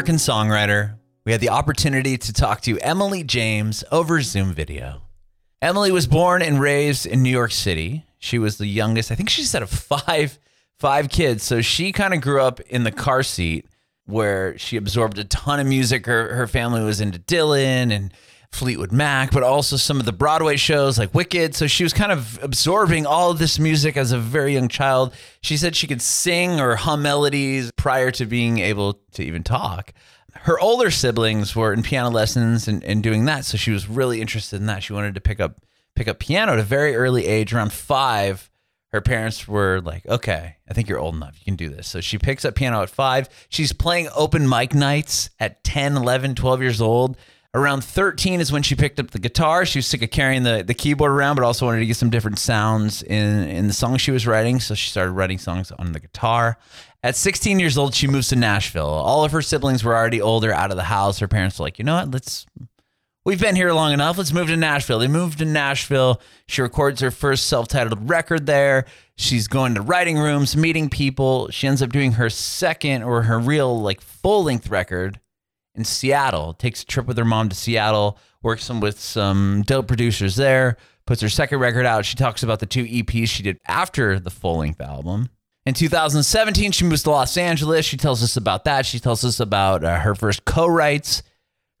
American songwriter, we had the opportunity to talk to Emily James over Zoom video. Emily was born and raised in New York City. She was the youngest, I think she said of five five kids. So she kind of grew up in the car seat where she absorbed a ton of music. Her her family was into Dylan and Fleetwood Mac, but also some of the Broadway shows like Wicked. So she was kind of absorbing all of this music as a very young child. She said she could sing or hum melodies prior to being able to even talk. Her older siblings were in piano lessons and, and doing that. So she was really interested in that. She wanted to pick up pick up piano at a very early age, around five. Her parents were like, okay, I think you're old enough. You can do this. So she picks up piano at five. She's playing open mic nights at 10, 11, 12 years old. Around 13 is when she picked up the guitar. She was sick of carrying the, the keyboard around, but also wanted to get some different sounds in, in the songs she was writing. So she started writing songs on the guitar. At 16 years old, she moves to Nashville. All of her siblings were already older, out of the house. Her parents were like, you know what? Let's, we've been here long enough. Let's move to Nashville. They moved to Nashville. She records her first self titled record there. She's going to writing rooms, meeting people. She ends up doing her second or her real, like, full length record in Seattle. Takes a trip with her mom to Seattle, works some with some dope producers there, puts her second record out. She talks about the two EPs she did after the full length album. In 2017, she moves to Los Angeles. She tells us about that. She tells us about uh, her first co writes,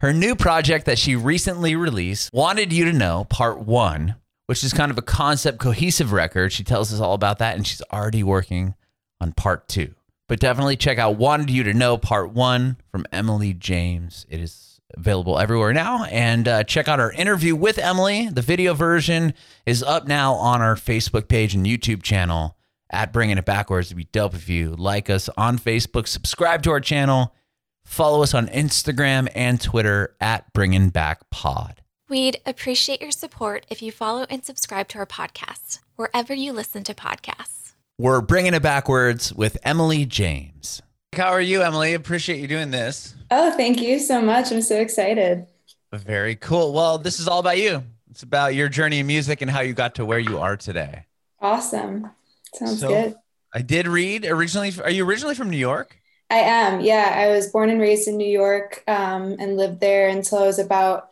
her new project that she recently released, Wanted You to Know, Part One, which is kind of a concept cohesive record. She tells us all about that, and she's already working on Part Two. But definitely check out Wanted You to Know Part One from Emily James. It is available everywhere now. And uh, check out our interview with Emily. The video version is up now on our Facebook page and YouTube channel at Bringing It Backwards. It'd be dope if you like us on Facebook, subscribe to our channel, follow us on Instagram and Twitter at Bringing Back Pod. We'd appreciate your support if you follow and subscribe to our podcast wherever you listen to podcasts. We're Bringing It Backwards with Emily James. How are you, Emily? Appreciate you doing this. Oh, thank you so much. I'm so excited. Very cool. Well, this is all about you. It's about your journey in music and how you got to where you are today. Awesome. Sounds So- good. I did read originally. Are you originally from New York? I am. Yeah, I was born and raised in New York um, and lived there until I was about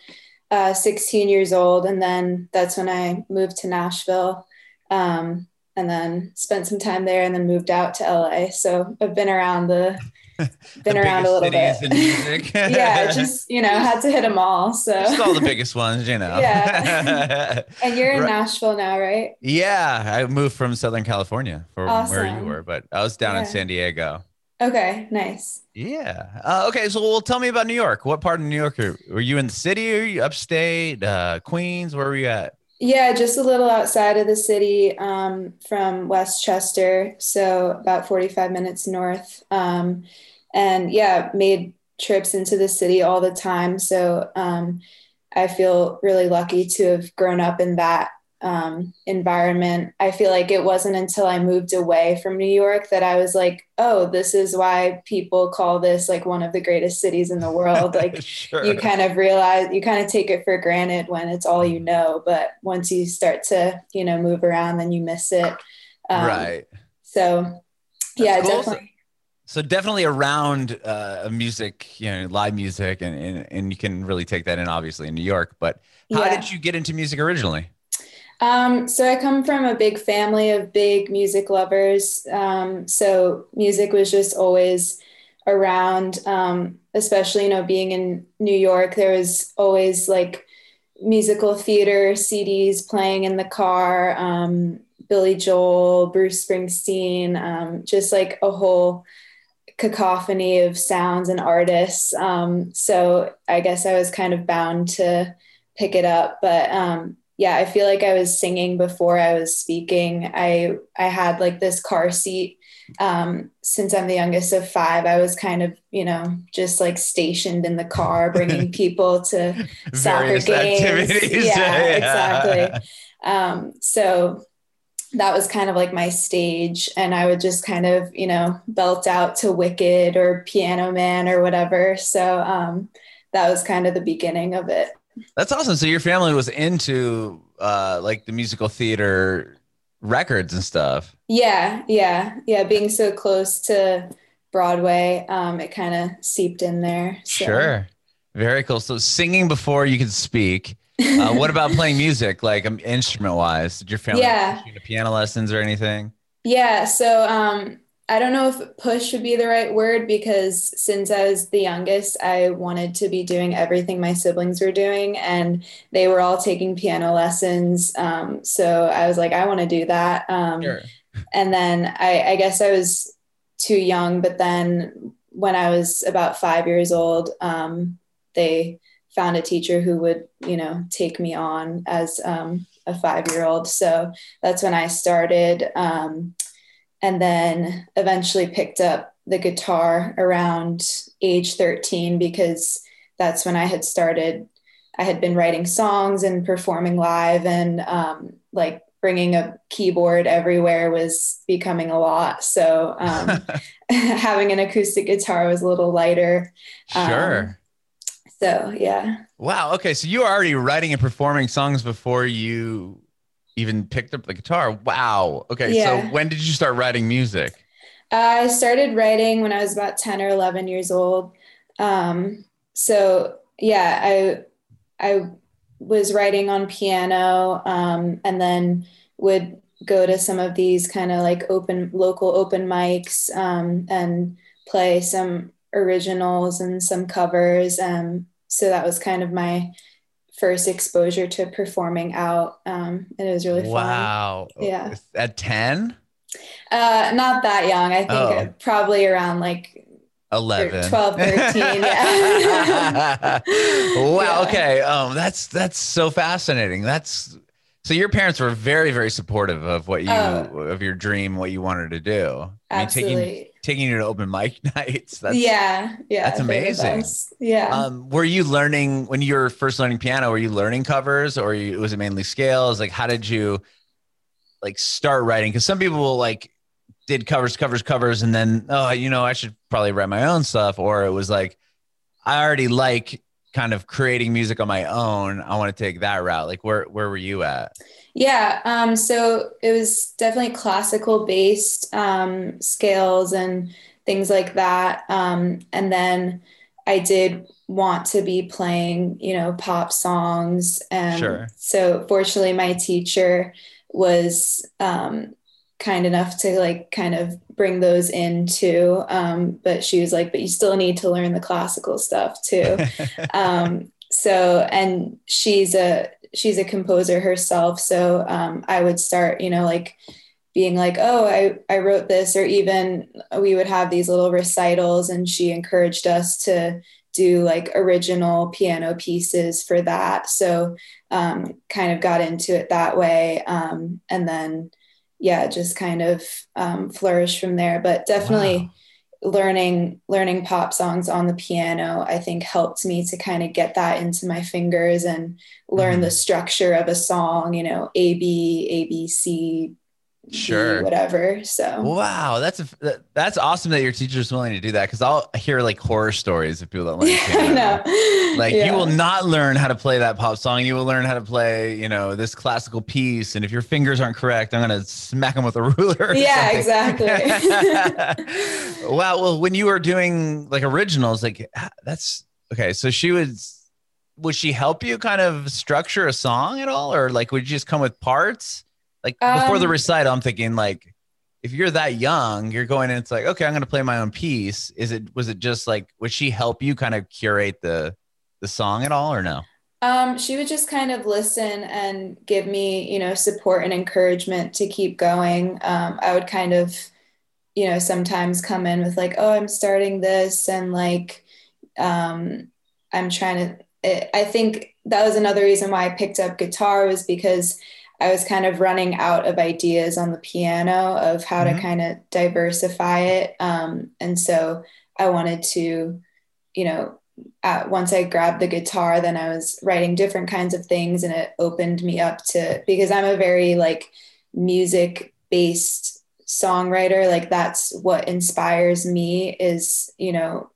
uh, 16 years old. And then that's when I moved to Nashville um, and then spent some time there and then moved out to LA. So I've been around the, been The around a little bit. yeah, just, you know, had to hit them all. So, Just all the biggest ones, you know. Yeah. and you're in Right. Nashville now, right? yeah, I moved from Southern California from where you were, but I was down in San Diego. Okay, nice. Yeah. Uh, okay. So, well, tell me about New York. What part of New York are, were you in the city? Or you upstate, uh, Queens? Where were you at? Yeah, just a little outside of the city um, from Westchester, so about 45 minutes north. Um, and yeah, made trips into the city all the time. So um, I feel really lucky to have grown up in that um, environment. I feel like it wasn't until I moved away from New York that I was like, oh, this is why people call this like one of the greatest cities in the world. Like, sure. you kind of realize you kind of take it for granted when it's all you know but once you start to you know move around then you miss it um, right. so yeah cool. definitely So definitely around uh, music, you know, live music, and, and and you can really take that in, obviously, in New York. But how Yeah. did you get into music originally? Um, so i come from a big family of big music lovers. Um, so music was just always around um, especially you know being in new york there was always like musical theater cds playing in the car um, billy joel bruce springsteen um, just like a whole cacophony of sounds and artists. Um, so i guess i was kind of bound to pick it up but yeah i feel like i was singing before i was speaking. I i had like this car seat um, since i'm the youngest of five i was kind of you know just like stationed in the car bringing people to soccer games. activities. yeah, exactly. Um, so that was kind of like my stage and i would just kind of you know belt out to wicked or piano man or whatever. So um, that was kind of the beginning of it That's awesome. So your family was into uh, like the musical theater records and stuff. Yeah, yeah, yeah. Being so close to Broadway, um, it kind of seeped in there. So. Sure. Very cool. So singing before you could speak. Uh, what about playing music, like um, instrument wise? Did your family yeah. piano lessons or anything? Yeah. So um, I don't know if push would be the right word because since I was the youngest, I wanted to be doing everything my siblings were doing, and they were all taking piano lessons. Um, so I was like, I want to do that. Um, sure. And then I, I, guess I was too young, but then when I was about five years old, um, they found a teacher who would, you know, take me on as um, a five year old. So that's when I started. Um, and then eventually picked up the guitar around age 13 because that's when I had started. I had been writing songs and performing live, and um, like bringing a keyboard everywhere was becoming a lot. So um, having an acoustic guitar was a little lighter. Sure. Um, so yeah. Wow. Okay. So you were already writing and performing songs before you even picked up the guitar. Wow. Okay. Yeah. So when did you start writing music? I started writing when I was about 10 or 11 years old. Um, so yeah, I, I was writing on piano um, and then would go to some of these kind of like open local open mics um, and play some originals and some covers. Um, so that was kind of my first exposure to performing out. Um, and it was really fun. Wow. Yeah. At 10? Uh, not that young. I think oh. probably around like 11 12 13 yeah wow okay um that's that's so fascinating that's so your parents were very very supportive of what you oh. of your dream what you wanted to do absolutely I mean, taking taking you to open mic nights. That's, yeah, yeah, that's amazing. Yeah. Um, were you learning when you were first learning piano? Were you learning covers, or you, was it mainly scales? Like, how did you like start writing? Because some people like did covers, covers, covers, and then oh, you know, I should probably write my own stuff. Or it was like, I already like kind of creating music on my own. I want to take that route. Like, where where were you at? Yeah, um, so it was definitely classical based um, scales and things like that. Um, and then I did want to be playing, you know, pop songs. And sure. so fortunately, my teacher was um, kind enough to like kind of bring those in too. Um, but she was like, but you still need to learn the classical stuff too. um, so, and she's a, she's a composer herself. So um, I would start, you know, like being like, oh, I, I wrote this, or even we would have these little recitals, and she encouraged us to do like original piano pieces for that. So um, kind of got into it that way. Um, and then, yeah, just kind of um, flourished from there. But definitely. Wow learning learning pop songs on the piano i think helped me to kind of get that into my fingers and learn mm-hmm. the structure of a song you know a b a b c sure. whatever so. Wow that's a, that's awesome that your teacher's willing to do that because i'll hear like horror stories of people that learn yeah, I know. like yeah. you will not learn how to play that pop song. You will learn how to play you know this classical piece and if your fingers aren't correct i'm gonna smack them with a ruler yeah exactly. Wow well when you were doing like originals like that's okay so she was would she help you kind of structure a song at all or like would you just come with parts like before um, the recital, I'm thinking like, if you're that young, you're going and it's like, okay, I'm going to play my own piece. Is it, was it just like, would she help you kind of curate the, the song at all or no? Um, she would just kind of listen and give me, you know, support and encouragement to keep going. Um, I would kind of, you know, sometimes come in with like, oh, I'm starting this and like, um, I'm trying to, it, I think that was another reason why I picked up guitar was because I was kind of running out of ideas on the piano of how mm-hmm. to kind of diversify it. Um, and so I wanted to, you know, at, once I grabbed the guitar, then I was writing different kinds of things and it opened me up to, because I'm a very like music based songwriter. Like that's what inspires me is, you know,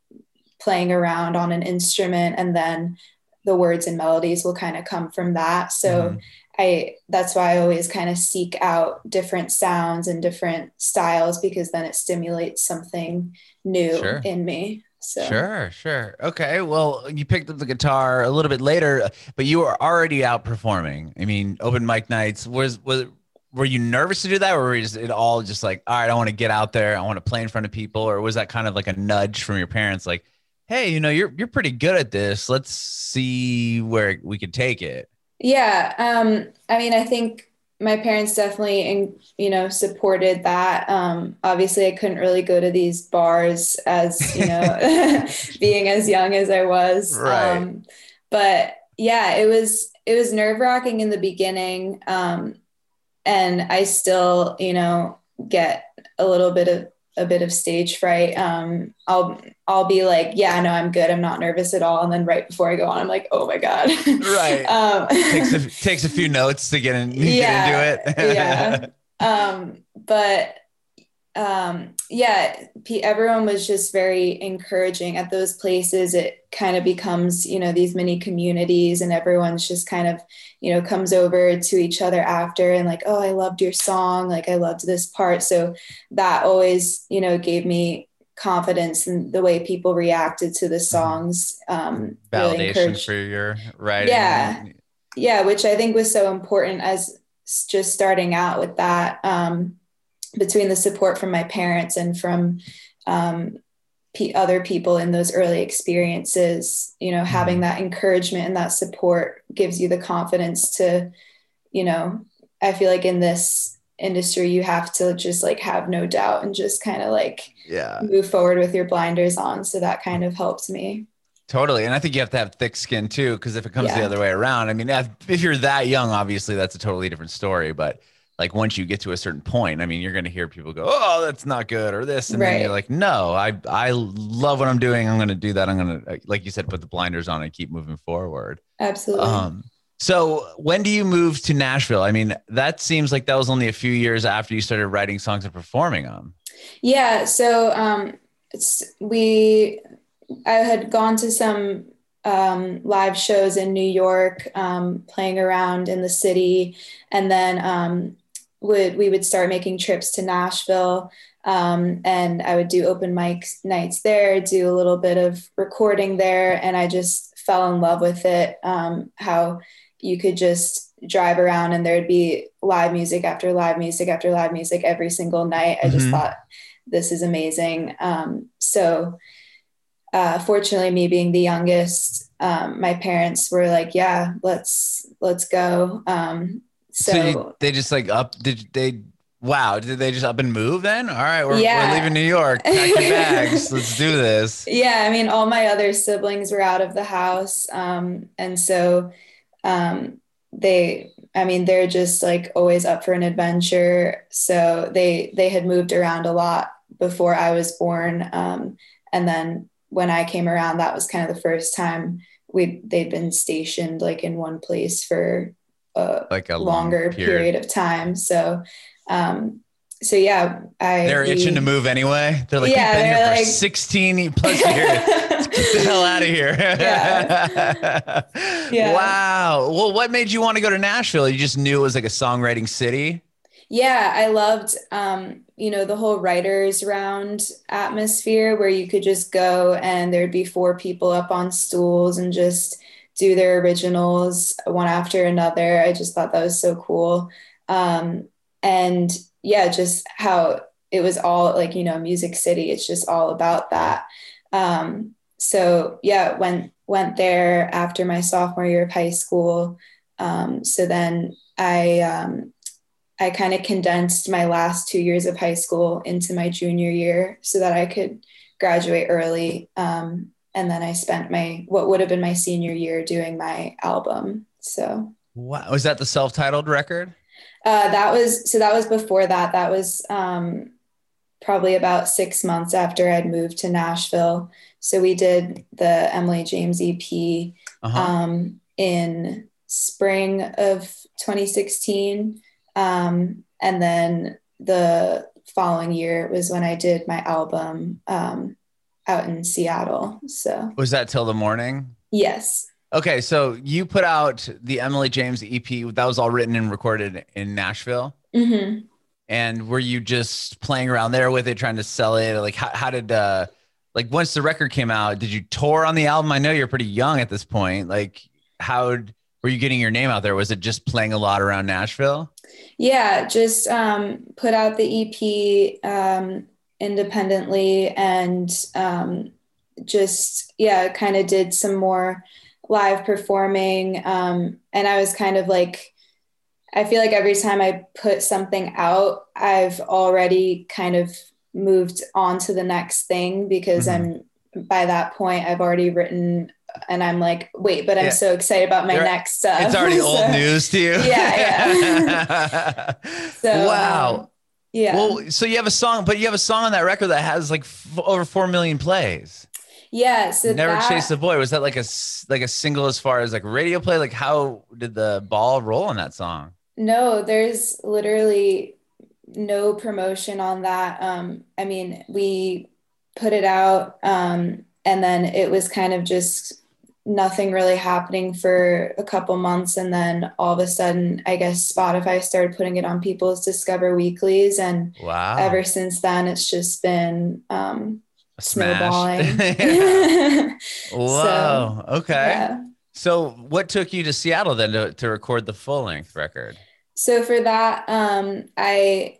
playing around on an instrument and then the words and melodies will kind of come from that. So Mhm. I that's why I always kind of seek out different sounds and different styles because then it stimulates something new Sure. in me. So Sure, sure. Okay. Well, you picked up the guitar a little bit later, but you were already out performing. I mean, open mic nights. Was was were you nervous to do that, or were you it all just like, all right, I want to get out there, I want to play in front of people, or was that kind of like a nudge from your parents, like, hey, you know, you're you're pretty good at this. Let's see where we could take it. Yeah, um, I mean, I think my parents definitely, in, you know, supported that. Um, obviously, I couldn't really go to these bars as you know, being as young as I was. Right. Um, but yeah, it was it was nerve wracking in the beginning, um, and I still, you know, get a little bit of a bit of stage fright. Um, I'll I'll be like, yeah, no, I'm good. I'm not nervous at all. And then right before I go on, I'm like, oh my god. Right. um, takes a takes a few notes to get in Yeah, get into it. yeah. um, but um, yeah, everyone was just very encouraging at those places. It kind of becomes, you know, these mini communities, and everyone's just kind of, you know, comes over to each other after and like, oh, I loved your song, like I loved this part. So that always, you know, gave me confidence in the way people reacted to the songs. Um, Validation encouraged- for your writing. Yeah. yeah which i think was so important as just starting out with that um, between the support from my parents and from um, p- other people in those early experiences you know having that encouragement and that support gives you the confidence to you know i feel like in this industry you have to just like have no doubt and just kind of like Yeah. move forward with your blinders on so that kind of helps me Totally. And I think you have to have thick skin too, because if it comes the other way around, I mean, if you're that young, obviously that's a totally different story. But like once you get to a certain point, I mean, you're going to hear people go, oh, that's not good or this. And then you're like, no, I, I love what I'm doing. I'm going to do that. I'm going to, like you said, put the blinders on and keep moving forward. absolutely Um, so when do you move to Nashville? I mean, that seems like that was only a few years after you started writing songs and performing them. Yeah, so um, it's, we, I had gone to some um, live shows in New York, um, playing around in the city, and then um, would we would start making trips to Nashville, um, and I would do open mic nights there, do a little bit of recording there, and I just fell in love with it. Um, how you could just drive around and there'd be live music after live music after live music every single night. I just Mhm. thought this is amazing. Um, so, uh, fortunately, me being the youngest, um, my parents were like, "Yeah, let's let's go." Um, so, So, they just like up, did they, wow, did they just up and move then? All right, we're, Yeah. we're leaving New York. Pack your bags. Let's do this. yeah, I mean, all my other siblings were out of the house, um, and so um, they, I mean, they're just like always up for an adventure. So they they had moved around a lot before I was born, um, and then when I came around, that was kind of the first time we they'd been stationed like in one place for a Like a long longer period. of time. So, um, so yeah, I They're itching to move anyway. They're like, Yeah, we've been here they're for like- 16 plus years. Get the hell out of here. Yeah. Yeah. Wow. Well, what made you want to go to Nashville? You just knew it was like a songwriting city. Yeah, I loved, um, you know, the whole writers round atmosphere where you could just go and there'd be four people up on stools and just do their originals one after another. I just thought that was so cool. Um, and yeah, just how it was all like, you know, Music City. It's just all about that. Um, so yeah, went went there after my sophomore year of high school. Um, so then I um, I kind of condensed my last two years of high school into my junior year so that I could graduate early. Um, and then I spent my what would have been my senior year doing my album. So Wow. Was that the self-titled record? uh, that was so that was before that. That was um, probably about six months after I'd moved to Nashville. So we did the Emily James EP Uh-huh. um, in spring of 2016. Um, and then the following year was when I did my album um, out in Seattle. So, was that till the morning? yes. Okay, so you put out the Emily James EP. That was all written and recorded in Nashville. hmm And were you just playing around there with it, trying to sell it? Like, how, how did, uh, like, once the record came out, did you tour on the album? I know you're pretty young at this point. Like, how were you getting your name out there? Was it just playing a lot around Nashville? Yeah, just um, put out the EP um, independently and um, just, yeah, kind of did some more live performing. Um, and I was kind of like, I feel like every time I put something out, I've already kind of moved on to the next thing because Mhm. I'm by that point, I've already written and I'm like, wait, but I'm Yeah. so excited about my You're- next stuff. It's already old So- news to you. Yeah, So, wow. um, yeah. Well, so you have a song, but you have a song on that record that has like f- over four million plays. yeah. So Never that, chase the boy. Was that like a like a single as far as like radio play? Like how did the ball roll on that song? No, there's literally no promotion on that. Um, I mean, we put it out, um, and then it was kind of just nothing really happening for a couple months. And then all of a sudden, I guess Spotify started putting it on people's Discover Weeklies. And Wow. ever since then, it's just been um, snowballing. Snowballing. wow. okay. yeah. So what took you to Seattle then to, to record the full length record? So for that, um, I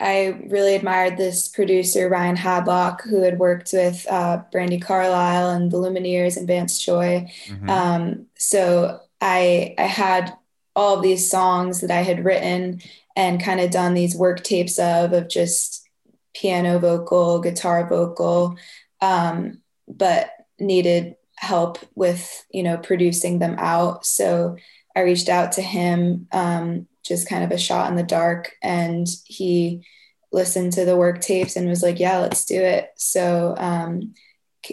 I really admired this producer Ryan Hadlock, who had worked with uh, Brandi Carlile and the Lumineers and Vance Joy. Mhm. Um, so I I had all of these songs that I had written and kind of done these work tapes of of just piano vocal, guitar vocal, um, but needed help with you know producing them out. So I reached out to him, um, just kind of a shot in the dark, and he listened to the work tapes and was like, "Yeah, let's do it." So um,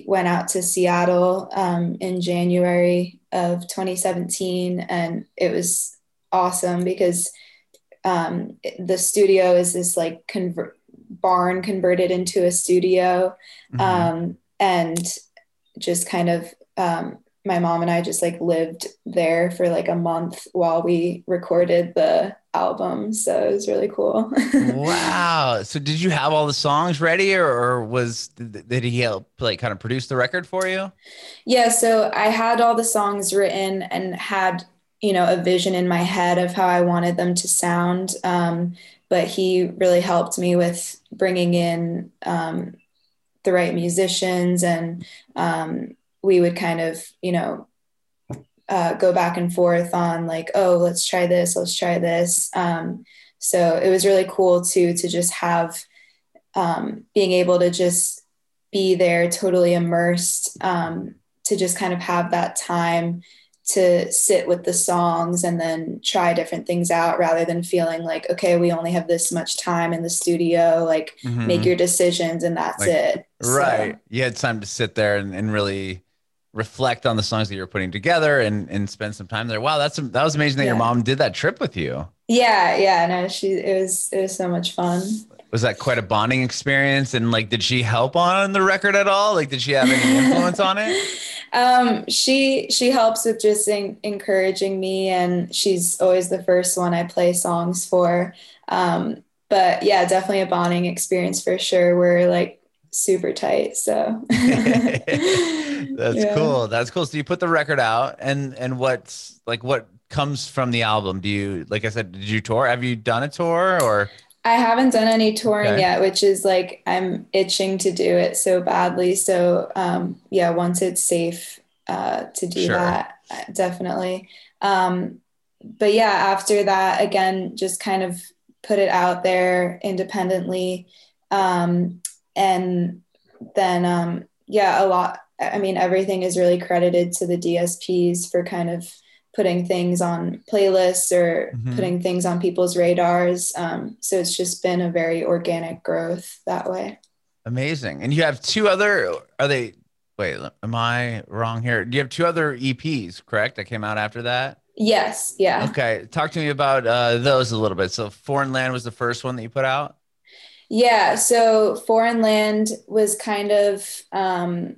went out to Seattle um, in January of 2017, and it was awesome because um, the studio is this like convert barn converted into a studio, Mhm. um, and just kind of um, my mom and I just like lived there for like a month while we recorded the album. So it was really cool. wow. So did you have all the songs ready or, or was did he help like kind of produce the record for you? Yeah, so I had all the songs written and had, you know, a vision in my head of how I wanted them to sound. Um, but he really helped me with bringing in um, the right musicians, and um, we would kind of, you know, uh, go back and forth on like, oh, let's try this, let's try this. Um, so it was really cool too to just have um, being able to just be there totally immersed um, to just kind of have that time to sit with the songs and then try different things out rather than feeling like okay we only have this much time in the studio like Mhm. make your decisions and that's Like, it So, Right. You had time to sit there and, and really reflect on the songs that you're putting together and, and spend some time there. Wow, that's that was amazing that your mom did that trip with you. yeah yeah no she it was it was so much fun Was that quite a bonding experience? And like, did she help on the record at all? Like, did she have any influence on it? um she she helps with just en- encouraging me and she's always the first one i play songs for um but yeah definitely a bonding experience for sure we're like super tight so That's Yeah. cool. That's cool. So you put the record out, and and what's like what comes from the album? Do you like I said? Did you tour? Have you done a tour or? I haven't done any touring Okay. yet, which is like I'm itching to do it so badly. So um, yeah, once it's safe uh, to do Sure. that, uh, definitely. Um, but yeah, after that, again, just kind of put it out there independently, um, and then um, yeah, a lot. I mean, everything is really credited to the DSPs for kind of putting things on playlists or Mhm. putting things on people's radars. Um, so it's just been a very organic growth that way. Amazing. And you have two other. Are they? Wait, am I wrong here? Do you have two other EPs? Correct. That came out after that. Yes. Yeah. Okay. Talk to me about uh, those a little bit. So, Foreign Land was the first one that you put out. Yeah. So Foreign Land was kind of um,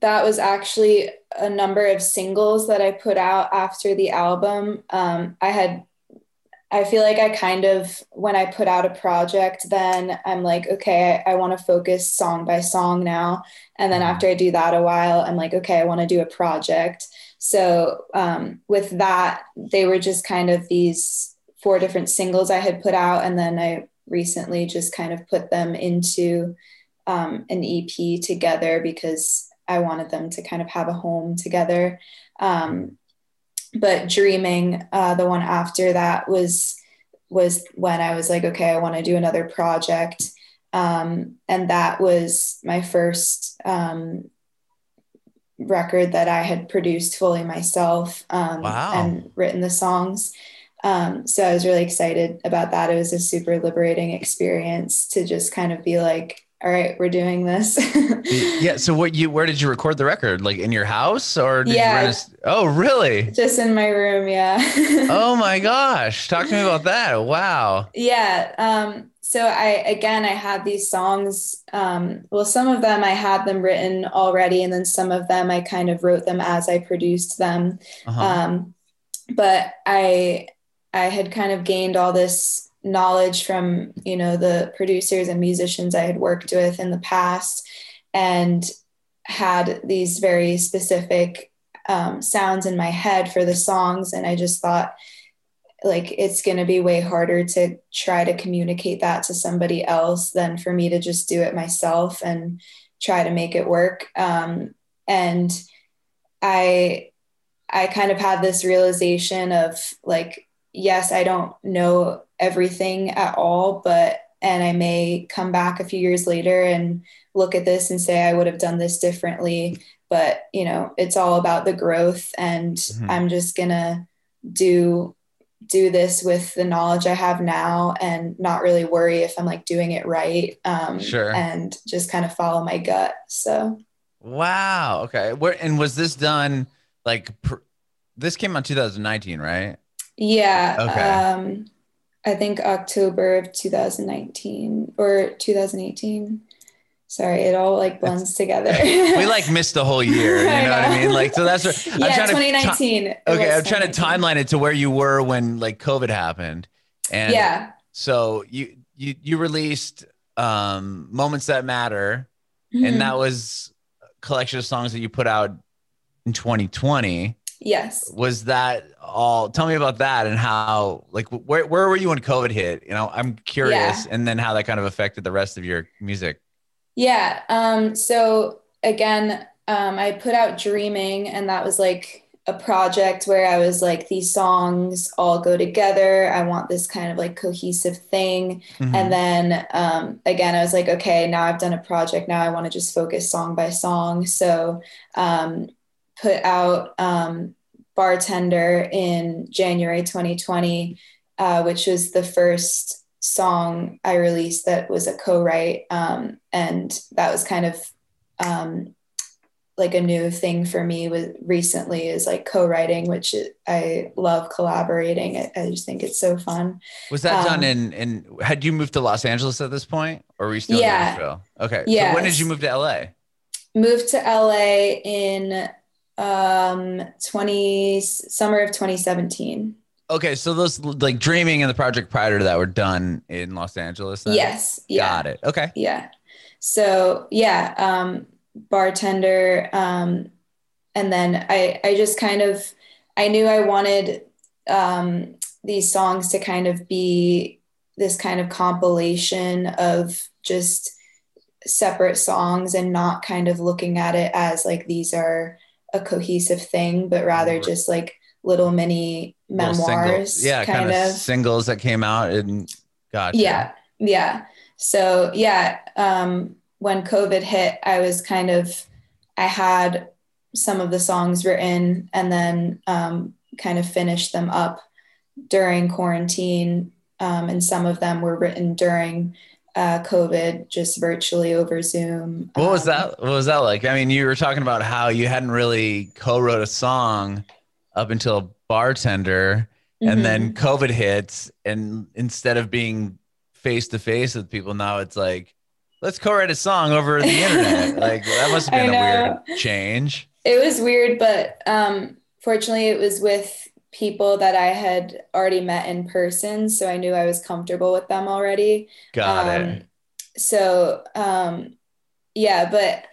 that was actually a number of singles that I put out after the album. Um, I had, I feel like I kind of, when I put out a project, then I'm like, okay, I, I want to focus song by song now. And then after I do that a while, I'm like, okay, I want to do a project. So um, with that, they were just kind of these four different singles I had put out. And then I recently just kind of put them into um, an EP together because I wanted them to kind of have a home together. Um, but Dreaming, uh, the one after that was was when I was like, okay, I want to do another project. Um, and that was my first um, record that I had produced fully myself um, Wow. and written the songs. Um, so I was really excited about that. It was a super liberating experience to just kind of be like, all right, we're doing this. yeah. So what you where did you record the record? Like in your house or did Yeah. you a, Oh, really? just in my room. Yeah. Oh my gosh. Talk to me about that. Wow. yeah. Um, so I, again, I had these songs. Um, well, some of them I had them written already, and then some of them I kind of wrote them as I produced them. Uh-huh. um, but i i had kind of gained all this knowledge from you know the producers and musicians i had worked with in the past and had these very specific um, sounds in my head for the songs. And i just thought like it's going to be way harder to try to communicate that to somebody else than for me to just do it myself and try to make it work. Um, and i I kind of had this realization of like, yes, I don't know everything at all, but, and I may come back a few years later and look at this and say, I would have done this differently. But, you know, it's all about the growth. And Mhm. I'm just to do do this with the knowledge I have now and not really worry if I'm like doing it right. Um, Sure. And just kind of follow my gut. So, Wow. Okay. Where and was this done like pr- this came out 2019, right? Yeah. Okay. Um, I think October of 2019 or 2018. Sorry, it all like blends together. We like missed the whole year. You know I what I mean? Like so that's what I'm yeah, trying to 2019. It Okay, I'm trying to timeline it to where you were when like COVID happened. And Yeah. so you you you released um Moments That Matter Mhm. and that was a collection of songs that you put out in 2020. yes. Was that all tell me about that and how like where where were you when COVID hit? You know, I'm curious and then how that kind of affected the rest of your music. Yeah. Um, so again, um, I put out Dreaming, and that was like a project where I was like, these songs all go together. I want this kind of like cohesive thing. Mhm. And then um, again, I was like, okay, now I've done a project. Now I want to just focus song by song. So um, put out um, Bartender in January 2020, uh, which was the first song I released that was a co-write. Um, and that was kind of um, like a new thing for me with recently is like co-writing, which I love collaborating. I, I just think it's so fun. Was that done Um, in in had you moved to Los Angeles at this point or were you still Yeah. in Nashville? Okay. So when did you move to LA? moved to LA in um 20 summer of 2017. Okay, so those like dreaming and the project prior to that were done in Los Angeles. then? Yes. Yeah. Got it. Okay. Yeah. So yeah, um bartender um and then I I just kind of I knew I wanted um these songs to kind of be this kind of compilation of just separate songs and not kind of looking at it as like these are a cohesive thing, but rather Right. just like little mini Little memoirs. singles. Yeah, kind, of singles that came out and gotcha. Yeah, yeah. So yeah, um, when COVID hit, I was kind of I had some of the songs written and then um, kind of finished them up during quarantine, um, and some of them were written during uh, COVID, just virtually over Zoom. What was Um, that? What was that like? I mean, you were talking about how you hadn't really co-wrote a song up until bartender, and mhm. then COVID hits, and instead of being face to face with people, now it's like let's co-write a song over the internet. like that must have been a weird change. It was weird, but um, fortunately, it was with people that I had already met in person, so I knew I was comfortable with them already. Got um, it. So um, yeah, but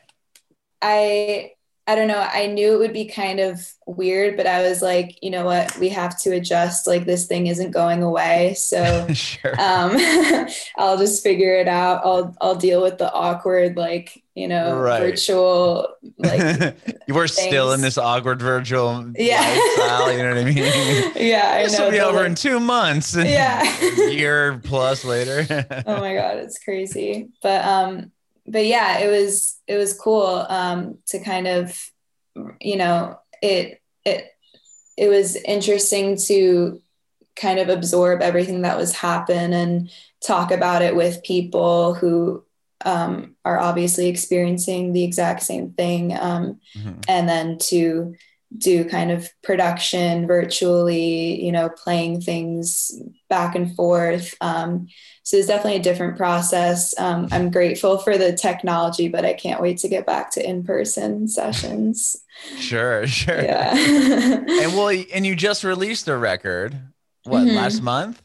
I I don't know. I knew it would be kind of weird, but I was like, you know what? We have to adjust. Like this thing isn't going away. So sure. um, I'll just figure it out. I'll I'll deal with the awkward, like you know, Right. virtual like you were still in this awkward virtual Yeah. lifestyle. You know what I mean? yeah. I this know. will be over like- in two months. Yeah. year plus later. oh my god it's crazy but um but yeah it was it was cool um to kind of you know it it it was interesting to kind of absorb everything that was happen and talk about it with people who um, are obviously experiencing the exact same thing um, Mhm. and then to do kind of production virtually, you know, playing things back and forth. Um, so it's definitely a different process. Um, I'm grateful for the technology, but I can't wait to get back to in person sessions. Sure, sure. Yeah. And well, and you just released a record. What Mhm. last month?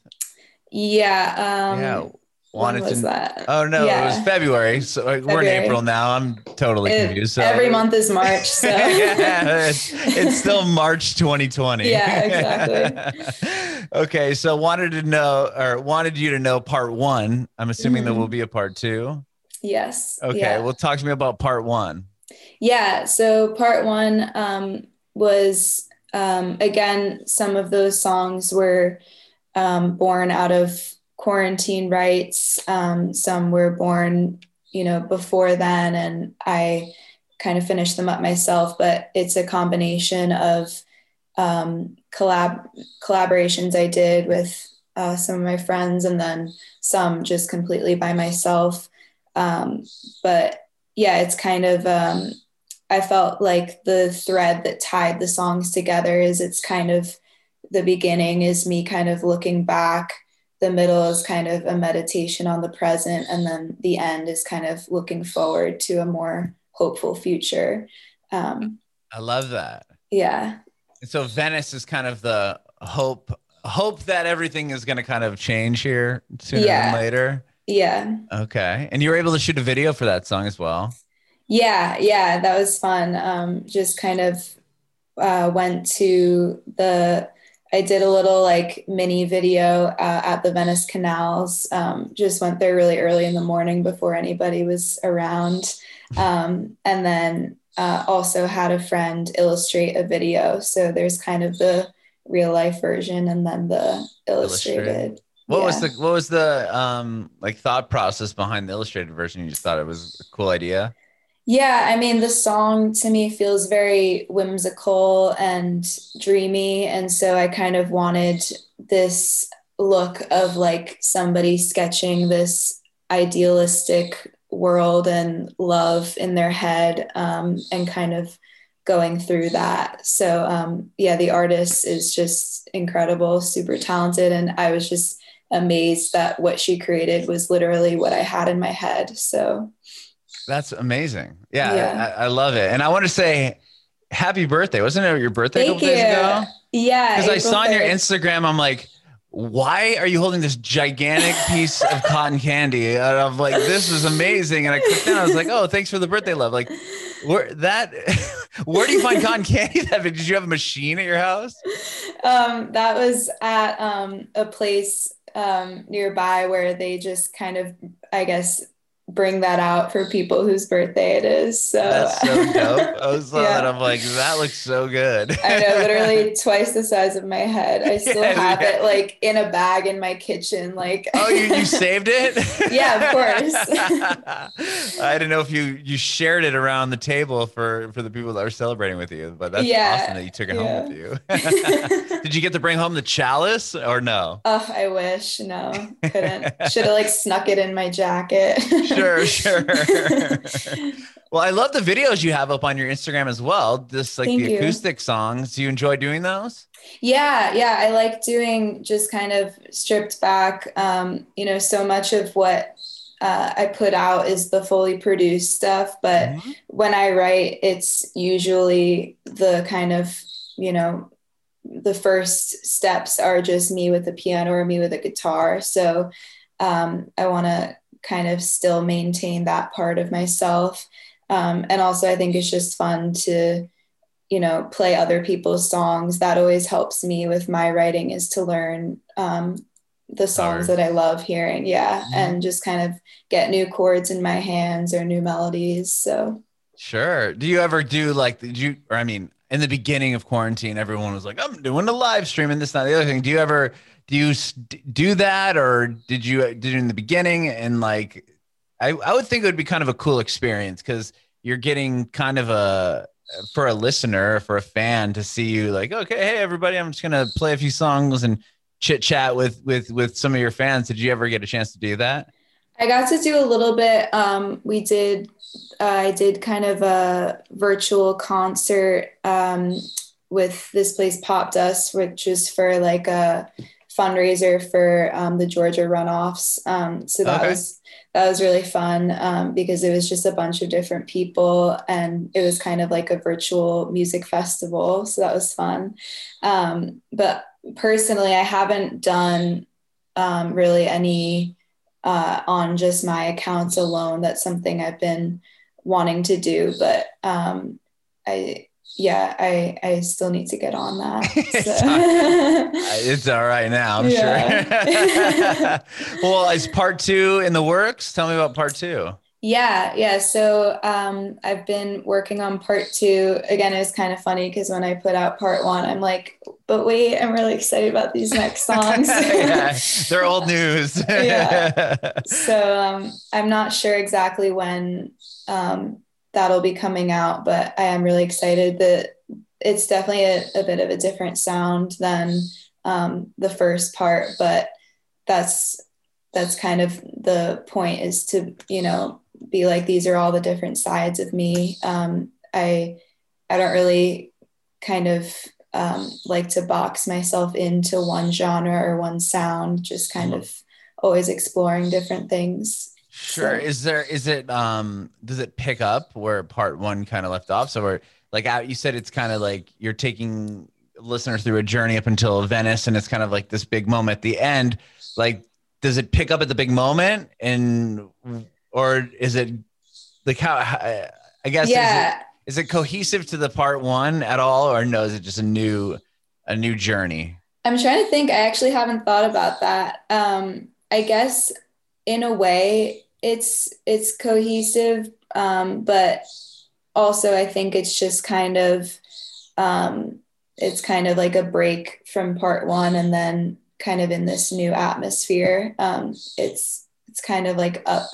yeah. Um, yeah. When Wanted was to. that? Oh no, it was February. So like, we're in April now. I'm totally It- confused. So every month is March. So yeah, it's, it's still March 2020. Yeah, exactly. okay, so wanted to know or wanted you to know part one. I'm assuming there Mhm. will be a part two. yes. Okay, yeah. well, talk to me about part one. Yeah, so part one um, was um, again, some of those songs were um, born out of quarantine writes. Um, some were born, you know, before then, and I kind of finished them up myself. But it's a combination of um, collab collaborations I did with uh, some of my friends, and then some just completely by myself. Um, but yeah, it's kind of um, I felt like the thread that tied the songs together is it's kind of the beginning is me kind of looking back, the middle is kind of a meditation on the present, and then the end is kind of looking forward to a more hopeful future. Um, I love that. yeah, so Venice is kind of the hope hope that everything is going to kind of change here sooner Yeah. than later. yeah, Okay, and you were able to shoot a video for that song as well. yeah, yeah. That was fun. Um, just kind of uh, went to the I did a little like mini video uh, at the Venice canals. Um, just went there really early in the morning before anybody was around. Um, and then uh, also had a friend illustrate a video. So there's kind of the real life version and then the illustrated. Illustrated. What was the what was the um like thought process behind the illustrated version? You just thought it was a cool idea. Yeah, I mean, the song to me feels very whimsical and dreamy. And so I kind of wanted this look of like somebody sketching this idealistic world and love in their head um, and kind of going through that. So, um, yeah, the artist is just incredible, super talented. And I was just amazed that what she created was literally what I had in my head. So, That's amazing. Yeah, Yeah. I, I love it. And I want to say happy birthday. Wasn't it your birthday a Thank couple days ago? Yeah. Because I saw on your Instagram, I'm like, why are you holding this gigantic piece of cotton candy? And I'm like, this is amazing. And I clicked down, I was like, oh, thanks for the birthday love. Like, where that where do you find cotton candy that? Did you have a machine at your house? Um, that was at um, a place um, nearby where they just kind of, I guess, bring that out for people whose birthday it is. So, That's so dope. I was Yeah. that. I'm like, that looks so good. I know, literally twice the size of my head. I still Yeah, have yeah. it like in a bag in my kitchen. Like, Oh, you, you saved it? Yeah, of course. I didn't know if you you shared it around the table for for the people that were celebrating with you, but that's Yeah, awesome that you took it home with you. Did you get to bring home the chalice or no? oh, I wish. No, couldn't. Should have like snuck it in my jacket. Sure, sure. sure. well, I love the videos you have up on your Instagram as well. Just like Thank the you. acoustic songs. Do you enjoy doing those? Yeah, yeah, I like doing just kind of stripped back. Um, you know, so much of what uh, I put out is the fully produced stuff, but mm-hmm. when I write, it's usually the kind of, you know, the first steps are just me with the piano or me with a guitar. So um, I want to kind of still maintain that part of myself. Um, and also, I think it's just fun to, you know, play other people's songs. That always helps me with my writing is to learn um, the songs that I love hearing. Yeah. Mm-hmm. And just kind of get new chords in my hands or new melodies. So, sure. Do you ever do like, did you, or I mean, in the beginning of quarantine, everyone was like, I'm doing a live stream and this, not the other thing. Do you ever, do you do that or did you did in the beginning? And like I, I would think it would be kind of a cool experience because you're getting kind of a for a listener for a fan to see you like okay hey everybody i'm just gonna play a few songs and chit chat with with with some of your fans. Did you ever get a chance to do that? I got to do a little bit um we did uh, i did kind of a virtual concert um with this place Popdust which is for like a fundraiser for um, the Georgia runoffs. Um, so that okay. was that was really fun um, because it was just a bunch of different people and it was kind of like a virtual music festival. So that was fun. Um, but personally, I haven't done um, really any uh, on just my accounts alone. That's something I've been wanting to do, but um, I yeah, I I still need to get on that. So. it's, all right now, I'm yeah. sure. well, is part two in the works? Tell me about part two. Yeah, yeah. So um, I've been working on part two. Again, it's kind of funny because when I put out part one, I'm like, but wait, I'm really excited about these next songs. yeah, they're old news. yeah. So um, I'm not sure exactly when um, that'll be coming out. But I am really excited that it's definitely a, a bit of a different sound than um, the first part, but that's that's kind of the point is to you know be like these are all the different sides of me. Um, I I don't really kind of um, like to box myself into one genre or one sound. Just kind mm-hmm. of always exploring different things. Sure. So, is there is it um does it pick up where part one kind of left off? So we're like out you said it's kind of like you're taking listeners through a journey up until Venice and it's kind of like this big moment at the end. Like does it pick up at the big moment and or is it like how I guess yeah. Is it, is it cohesive to the part one at all or no is it just a new a new journey? I'm trying to think. I actually haven't thought about that. Um I guess in a way it's it's cohesive um, but also i think it's just kind of um, it's kind of like a break from part one and then kind of in this new atmosphere. Um, it's it's kind of like up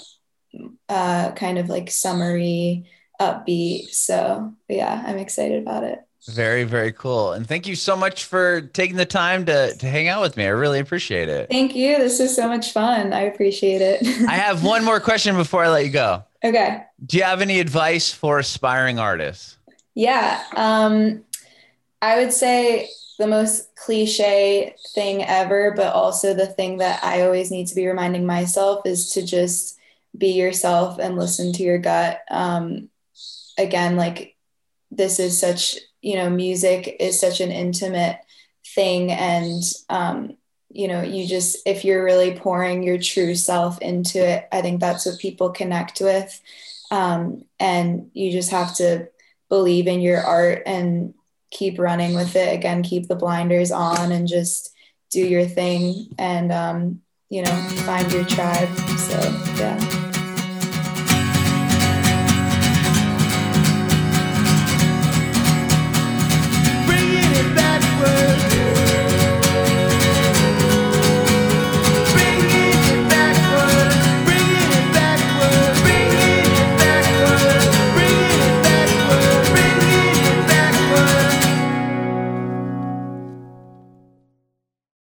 uh, kind of like summery upbeat. So yeah i'm excited about it very, very cool. And thank you so much for taking the time to, to hang out with me. I really appreciate it. Thank you. This is so much fun. I appreciate it. I have one more question before I let you go. Okay. Do you have any advice for aspiring artists? Yeah. Um, I would say the most cliche thing ever, but also the thing that I always need to be reminding myself is to just be yourself and listen to your gut. Um, again, like this is such you know music is such an intimate thing and um, you know you just if you're really pouring your true self into it i think that's what people connect with. Um, and you just have to believe in your art and keep running with it. Again keep the blinders on and just do your thing and um, you know find your tribe. So yeah